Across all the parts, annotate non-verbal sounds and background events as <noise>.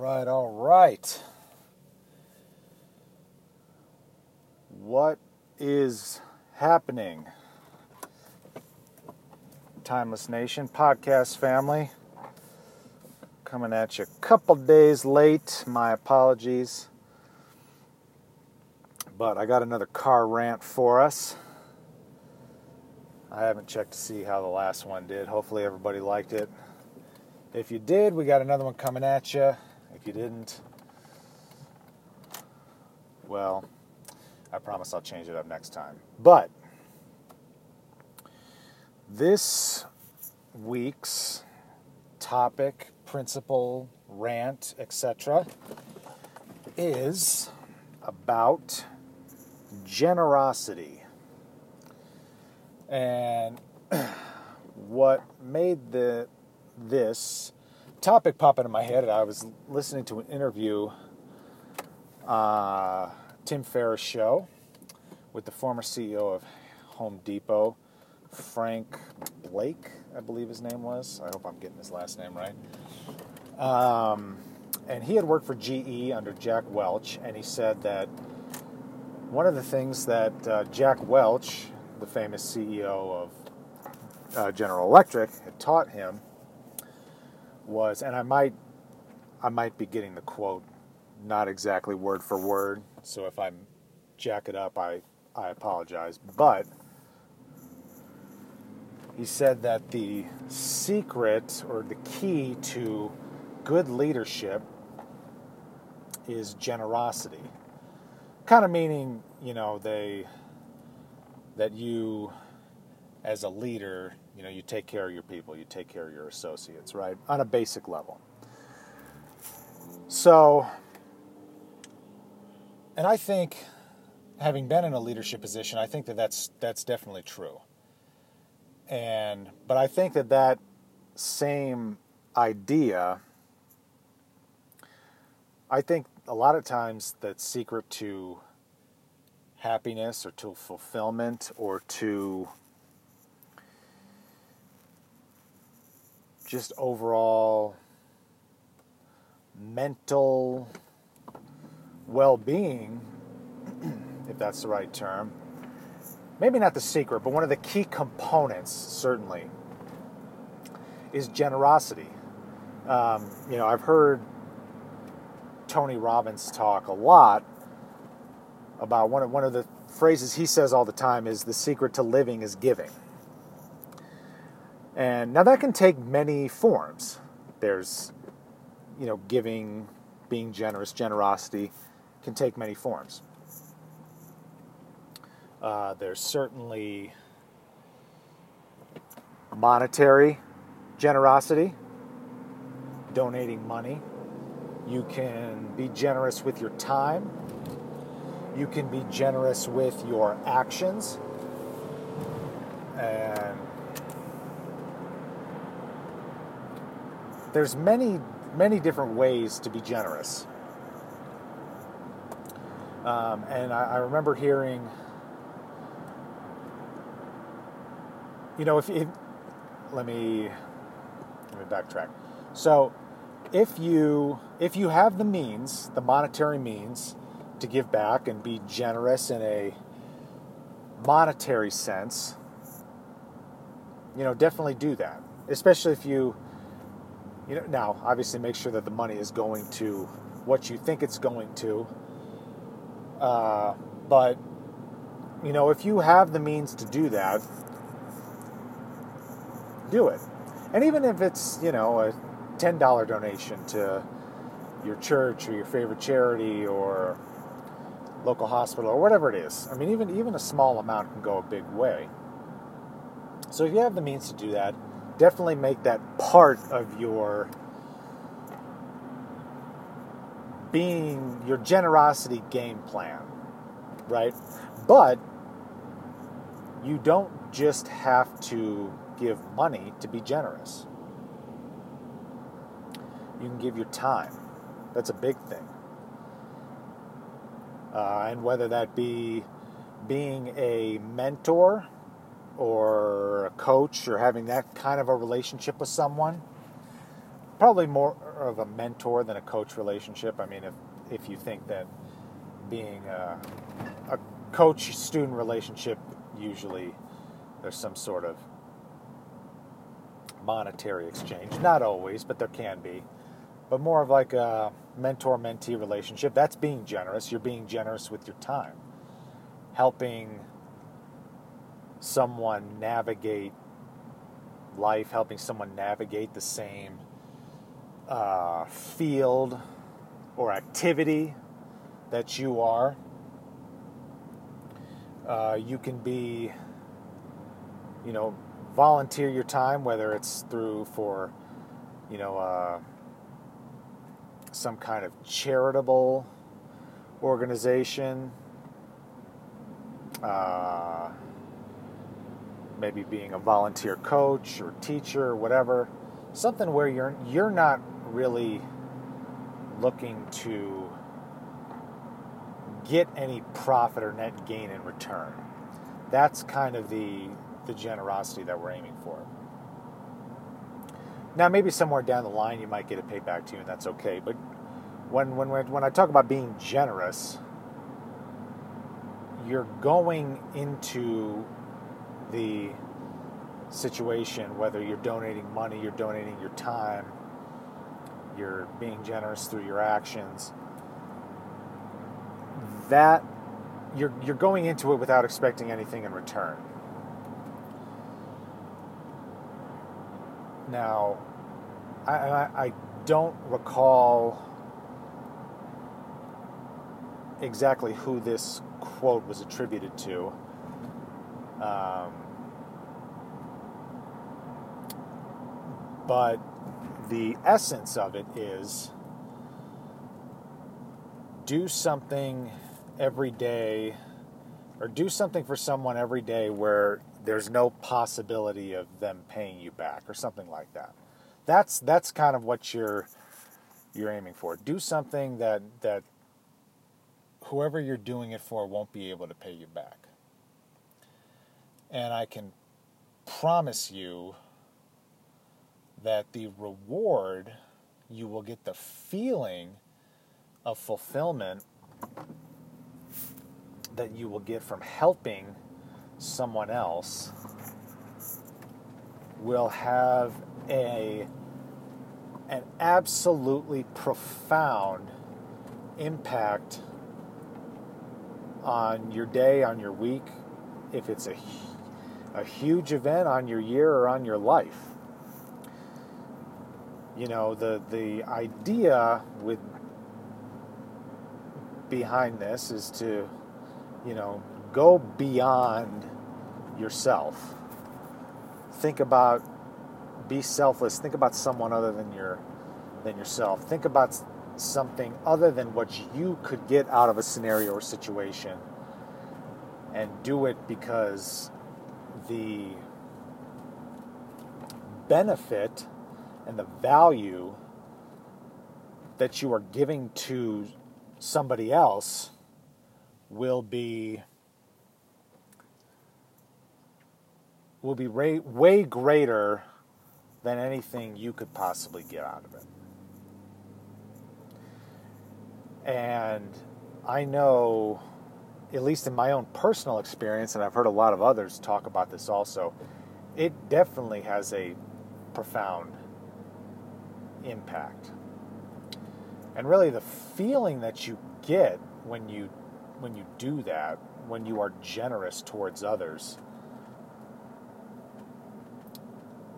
right, all right. What is happening? Timeless Nation podcast family. Coming at you a couple days late. My apologies. But I got another car rant for us. I haven't checked to see how the last one did. Hopefully, everybody liked it. If you did, we got another one coming at you. If you didn't, well, I promise I'll change it up next time. But this week's topic, principle, rant, etc., is about generosity. And <clears throat> what made the this topic pop into my head. I was listening to an interview, uh, Tim Ferriss show, with the former CEO of Home Depot, Frank Blake, I believe his name was. I hope I'm getting his last name right. Um, and he had worked for GE under Jack Welch, and he said that one of the things that uh, Jack Welch, the famous CEO of uh, General Electric, had taught him was, and I might, I might be getting the quote not exactly word for word. So if I'm jack it up, I, I apologize. But he said that the secret or the key to good leadership is generosity. Kind of meaning, you know, they that you as a leader you know, you take care of your people, you take care of your associates, right? On a basic level. So, and I think, having been in a leadership position, I think that that's that's definitely true. And but I think that that same idea, I think a lot of times that secret to happiness or to fulfillment or to just overall mental well being, <clears throat> if that's the right term. Maybe not the secret, but one of the key components, certainly, is generosity. Um, you know, I've heard Tony Robbins talk a lot about one of, one of the phrases he says all the time is the secret to living is giving. And now that can take many forms. There's, you know, giving, being generous, generosity can take many forms. Uh, there's certainly monetary generosity, donating money. You can be generous with your time. You can be generous with your actions. And there's many, many different ways to be generous. Um, and I, I, remember hearing, you know, if, if let me let me backtrack. So, if you if you have the means, the monetary means, to give back and be generous in a monetary sense, you know, definitely do that. Especially if you you know, now obviously make sure that the money is going to what you think it's going to. Uh, but you know, if you have the means to do that, do it. And even if it's you know a ten dollar donation to your church or your favorite charity or local hospital or whatever it is. I mean, even even a small amount can go a big way. So if you have the means to do that, definitely make that part of your being your generosity game plan, right? But you don't just have to give money to be generous. You can give your time. That's a big thing. Uh, and whether that be being a mentor or a coach or having that kind of a relationship with someone, probably more of a mentor than a coach relationship. I mean, if if you think that being a, a coach student relationship, usually there's some sort of monetary exchange. Not always, but there can be. But more of like a mentor mentee relationship. That's being generous. You're being generous with your time, helping someone navigate life, helping someone navigate the same uh, field or activity that you are. Uh, you can be, you know, volunteer your time, whether it's through for, you know, uh, some kind of charitable organization, uh, maybe being a volunteer coach or teacher or whatever, something where you're you're not really looking to get any profit or net gain in return. That's kind of the the generosity that we're aiming for. Now, maybe somewhere down the line you might get it paid back to you, and that's okay. But when when when I talk about being generous, you're going into the situation, whether you're donating money, you're donating your time, you're being generous through your actions. That you're you're going into it without expecting anything in return. Now, I, I, I don't recall exactly who this quote was attributed to. Um, but the essence of it is do something every day or do something for someone every day where there's no possibility of them paying you back or something like that. That's that's kind of what you're you're aiming for. Do something that that whoever you're doing it for won't be able to pay you back. And I can promise you that the reward you will get the feeling of fulfillment that you will get from helping someone else will have a an absolutely profound impact on your day, on your week, if it's a, a huge event on your year or on your life. You know, the, the idea with behind this is to, you know, go beyond yourself. Think about be selfless. Think about someone other than your than yourself. Think about something other than what you could get out of a scenario or situation and do it because the benefit and the value that you are giving to somebody else will be will be way way greater than anything you could possibly get out of it. And I know, at least in my own personal experience, and I've heard a lot of others talk about this also, it definitely has a profound impact. And really the feeling that you get when you when you do that, when you are generous towards others,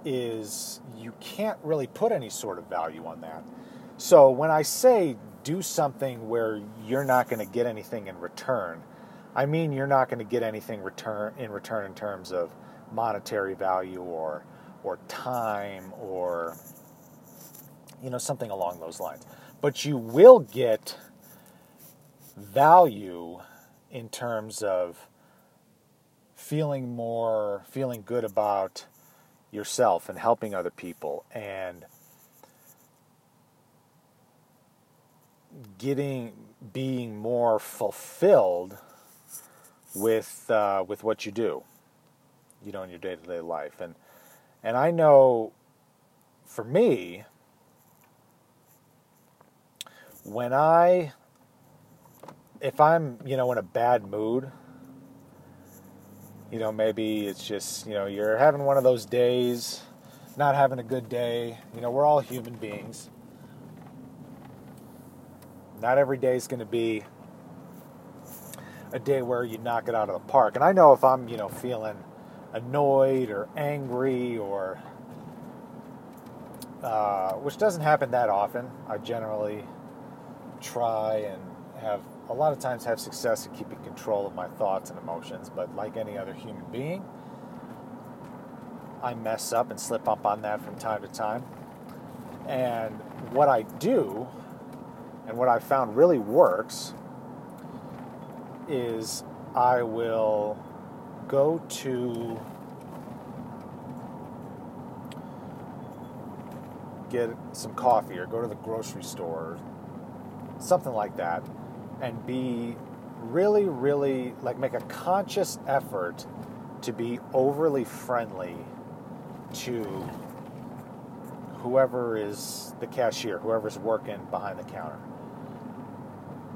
is you can't really put any sort of value on that. So when I say do something where you're not going to get anything in return. I mean, you're not going to get anything return in return in terms of monetary value or or time or you know something along those lines. But you will get value in terms of feeling more feeling good about yourself and helping other people and getting being more fulfilled with uh, with what you do, you know, in your day to day life, and and I know, for me, when I, if I'm, you know, in a bad mood, you know, maybe it's just, you know, you're having one of those days, not having a good day. You know, we're all human beings. Not every day is going to be a day where you knock it out of the park. And I know if I'm, you know, feeling annoyed or angry or uh, which doesn't happen that often. I generally try and have a lot of times have success in keeping control of my thoughts and emotions, but like any other human being, I mess up and slip up on that from time to time. And what I do, and what I found really works, is I will go to get some coffee or go to the grocery store, something like that, and be really, really like make a conscious effort to be overly friendly to whoever is the cashier, whoever's working behind the counter.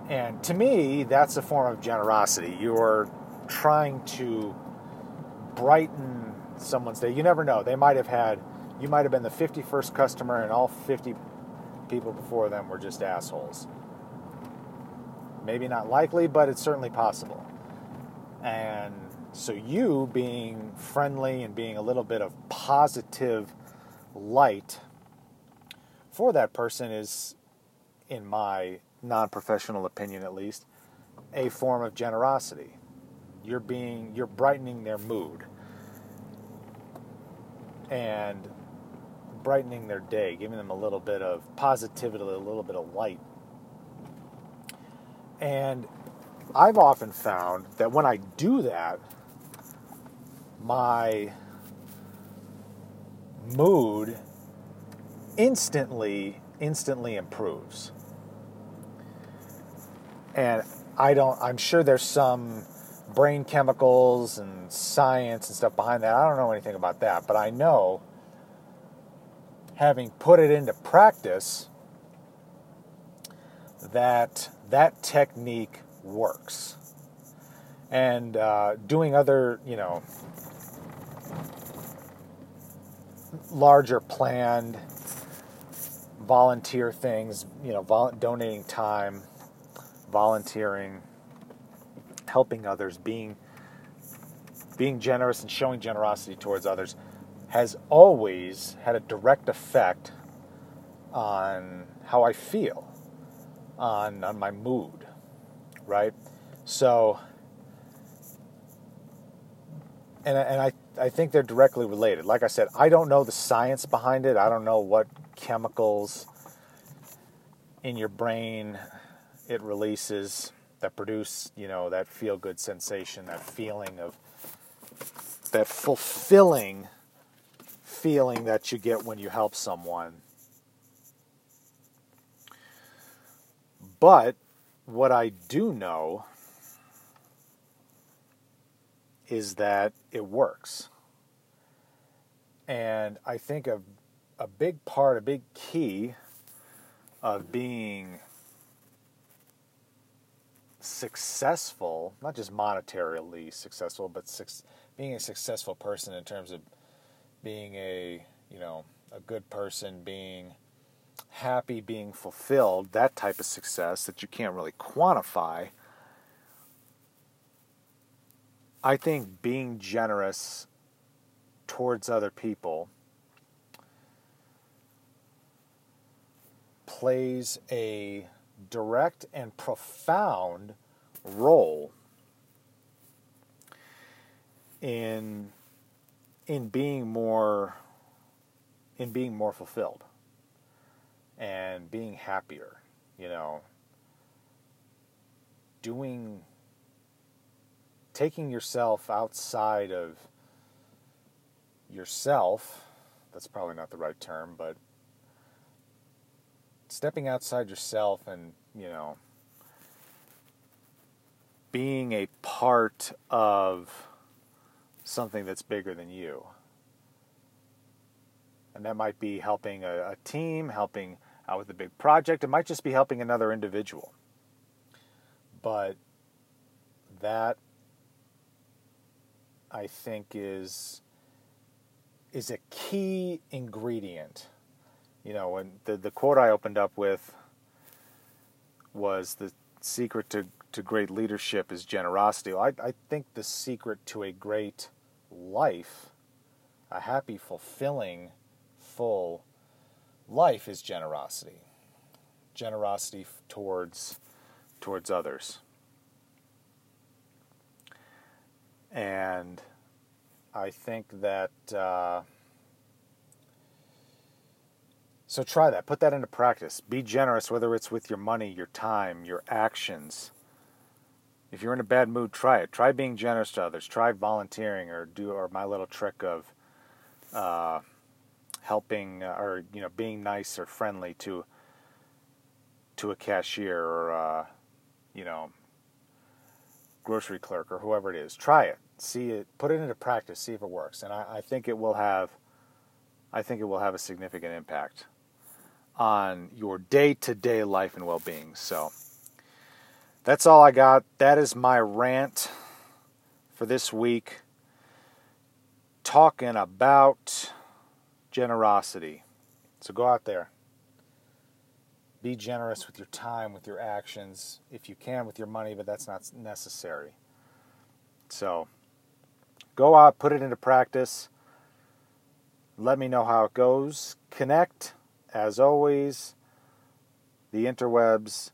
And to me, that's a form of generosity. You're trying to brighten someone's day. You never know. They might have had, you might have been the 51st customer, and all 50 people before them were just assholes. Maybe not likely, but it's certainly possible. And so, you being friendly and being a little bit of positive light for that person is, in my non professional opinion at least, a form of generosity. You're being you're brightening their mood and brightening their day, giving them a little bit of positivity, a little bit of light. And I've often found that when I do that, my mood instantly instantly improves and I don't. I'm sure there's some brain chemicals and science and stuff behind that. I don't know anything about that, but I know, having put it into practice, that that technique works. And uh, doing other, you know, larger planned volunteer things, you know, vol- donating time volunteering, helping others, being being generous and showing generosity towards others has always had a direct effect on how I feel, on on my mood, right? So and and I I think they're directly related. Like I said, I don't know the science behind it. I don't know what chemicals in your brain it releases that produce, you know, that feel good sensation, that feeling of that fulfilling feeling that you get when you help someone. But what I do know is that it works. And I think a, a big part, a big key of being successful, not just monetarily successful, but su- being a successful person in terms of being a, you know, a good person, being happy, being fulfilled, that type of success that you can't really quantify. I think being generous towards other people plays a direct and profound role in in being more in being more fulfilled and being happier you know. Doing taking yourself outside of yourself that's probably not the right term but stepping outside yourself and, you know, being a part of something that's bigger than you. And that might be helping a, a team, helping out with a big project. It might just be helping another individual. But that I think is is a key ingredient. You know, when the the quote I opened up with was the secret to, to great leadership is generosity. I, I think the secret to a great life, a happy, fulfilling, full life is generosity. Generosity towards towards others. And I think that uh, so try that. Put that into practice. Be generous, whether it's with your money, your time, your actions. If you're in a bad mood, try it. Try being generous to others. Try volunteering, or do or my little trick of uh, helping, uh, or you know, being nice or friendly to to a cashier or uh, you know, grocery clerk or whoever it is. Try it. See it. Put it into practice. See if it works. And I, I think it will have. I think it will have a significant impact on your day to day life and well being. So that's all I got. That is my rant for this week. Talking about generosity. So go out there. Be generous with your time, with your actions, if you can with your money, but that's not necessary. So go out, put it into practice. Let me know how it goes. Connect as always, the interwebs,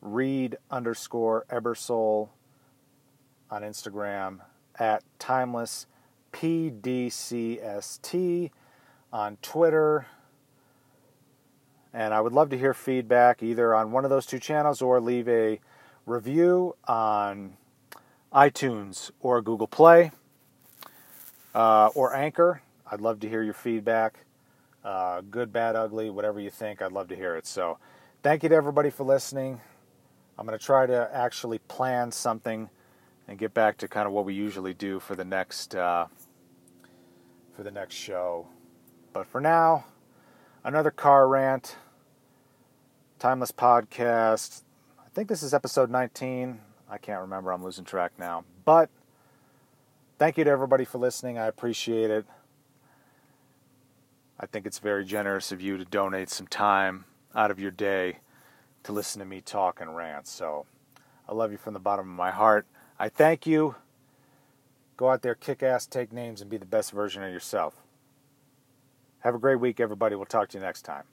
read underscore Ebersole on Instagram, at timeless PDCST on Twitter. And I would love to hear feedback either on one of those two channels or leave a review on iTunes or Google Play uh, or Anchor. I'd love to hear your feedback. Uh, good, bad, ugly, whatever you think, I'd love to hear it. So, thank you to everybody for listening. I'm going to try to actually plan something and get back to kind of what we usually do for the next uh, for the next show. But for now, another car rant, timeless podcast. I think this is episode 19. I can't remember. I'm losing track now. But thank you to everybody for listening. I appreciate it. I think it's very generous of you to donate some time out of your day to listen to me talk and rant. So I love you from the bottom of my heart. I thank you. Go out there, kick ass, take names, and be the best version of yourself. Have a great week, everybody. We'll talk to you next time.